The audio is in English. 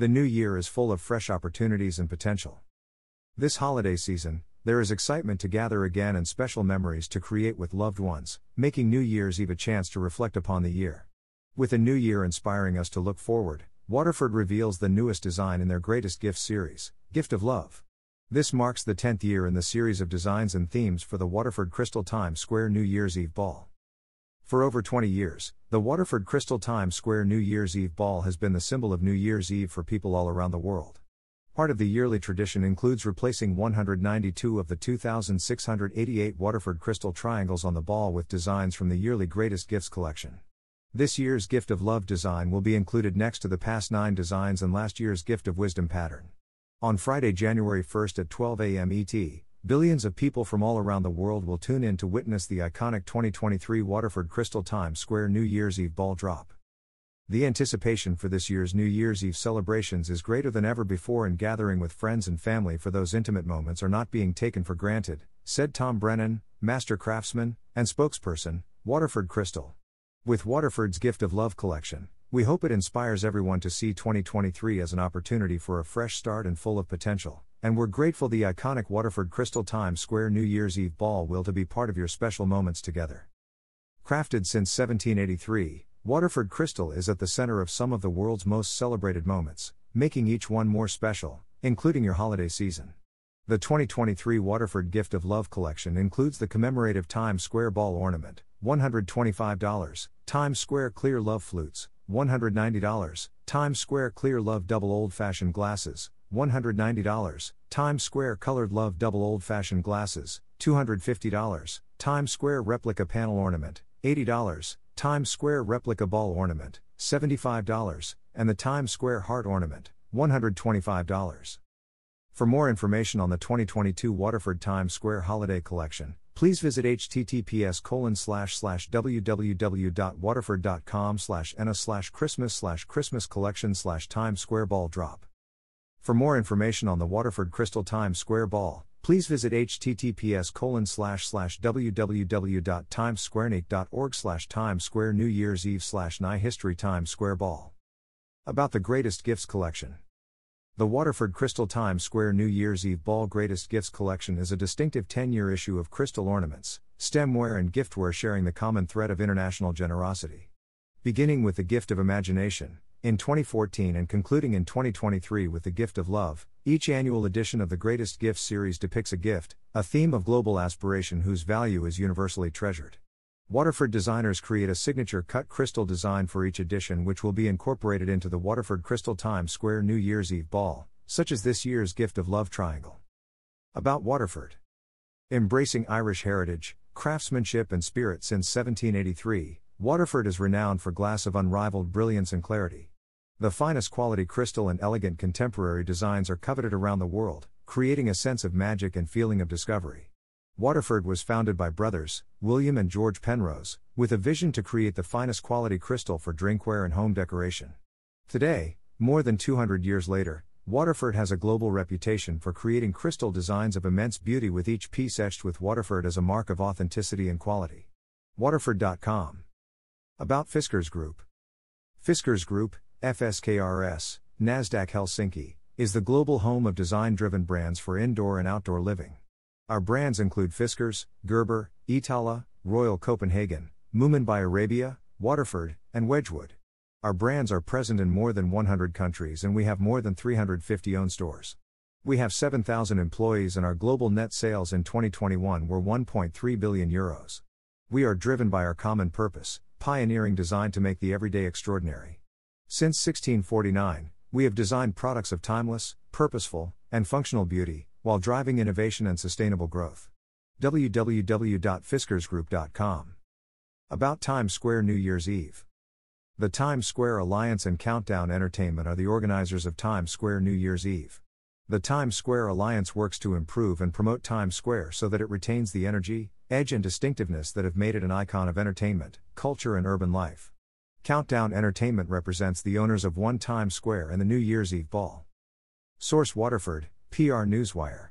The new year is full of fresh opportunities and potential. This holiday season, there is excitement to gather again and special memories to create with loved ones, making New Year's Eve a chance to reflect upon the year. With a new year inspiring us to look forward, Waterford reveals the newest design in their Greatest gift series, Gift of Love. This marks the 10th year in the series of designs and themes for the Waterford Crystal Times Square New Year's Eve Ball. For over 20 years, the Waterford Crystal Times Square New Year's Eve Ball has been the symbol of New Year's Eve for people all around the world. Part of the yearly tradition includes replacing 192 of the 2,688 Waterford crystal triangles on the ball with designs from the yearly Greatest Gifts collection. This year's Gift of Love design will be included next to the past nine designs and last year's Gift of Wisdom pattern. On Friday, January 1st at 12 a.m. ET, billions of people from all around the world will tune in to witness the iconic 2023 Waterford Crystal Times Square New Year's Eve ball drop. The anticipation for this year's New Year's Eve celebrations is greater than ever before, and gathering with friends and family for those intimate moments are not being taken for granted, said Tom Brennan, master craftsman and spokesperson, Waterford Crystal. With Waterford's Gift of Love collection, we hope it inspires everyone to see 2023 as an opportunity for a fresh start and full of potential. And we're grateful the iconic Waterford Crystal Times Square New Year's Eve ball will to be part of your special moments together. Crafted since 1783, Waterford Crystal is at the center of some of the world's most celebrated moments, making each one more special, including your holiday season. The 2023 Waterford Gift of Love collection includes the commemorative Times Square ball ornament, $125, Times Square clear love flutes, $190, Times Square clear love double old fashioned glasses, $190, Times Square colored love double old fashioned glasses, $250, Times Square replica panel ornament, $80, Times Square replica ball ornament, $75, and the Times Square heart ornament, $125. For more information on the 2022 Waterford Times Square Holiday Collection, please visit https www.waterford.com slash enna slash christmas slash christmas collection slash times square ball drop for more information on the waterford crystal times square ball please visit https colon slash slash www.timessquarenik.org slash times square new year's eve slash ny history times square ball about the greatest gifts collection the Waterford Crystal Times Square New Year's Eve Ball Greatest Gifts Collection is a distinctive 10 year issue of crystal ornaments, stemware, and giftware sharing the common thread of international generosity. Beginning with the gift of imagination, in 2014 and concluding in 2023 with the gift of love, each annual edition of the Greatest Gifts series depicts a gift, a theme of global aspiration whose value is universally treasured. Waterford designers create a signature cut crystal design for each edition, which will be incorporated into the Waterford Crystal Times Square New Year's Eve ball, such as this year's Gift of Love Triangle. About Waterford Embracing Irish heritage, craftsmanship, and spirit since 1783, Waterford is renowned for glass of unrivaled brilliance and clarity. The finest quality crystal and elegant contemporary designs are coveted around the world, creating a sense of magic and feeling of discovery. Waterford was founded by brothers, William and George Penrose, with a vision to create the finest quality crystal for drinkware and home decoration. Today, more than 200 years later, Waterford has a global reputation for creating crystal designs of immense beauty with each piece etched with Waterford as a mark of authenticity and quality. Waterford.com. About Fiskars Group. Fiskars Group, FSKRS, NASDAQ Helsinki, is the global home of design driven brands for indoor and outdoor living. Our brands include Fiskars, Gerber, Iittala, Royal Copenhagen, Moomin by Arabia, Waterford, and Wedgwood. Our brands are present in more than 100 countries and we have more than 350 owned stores. We have 7,000 employees and our global net sales in 2021 were 1.3 billion euros. We are driven by our common purpose, pioneering design to make the everyday extraordinary. Since 1649, we have designed products of timeless, purposeful, and functional beauty, while driving innovation and sustainable growth. www.fiskarsgroup.com. About Times Square New Year's Eve. The Times Square Alliance and Countdown Entertainment are the organizers of Times Square New Year's Eve. The Times Square Alliance works to improve and promote Times Square so that it retains the energy, edge, and distinctiveness that have made it an icon of entertainment, culture, and urban life. Countdown Entertainment represents the owners of One Times Square and the New Year's Eve Ball. Source Waterford, PR Newswire.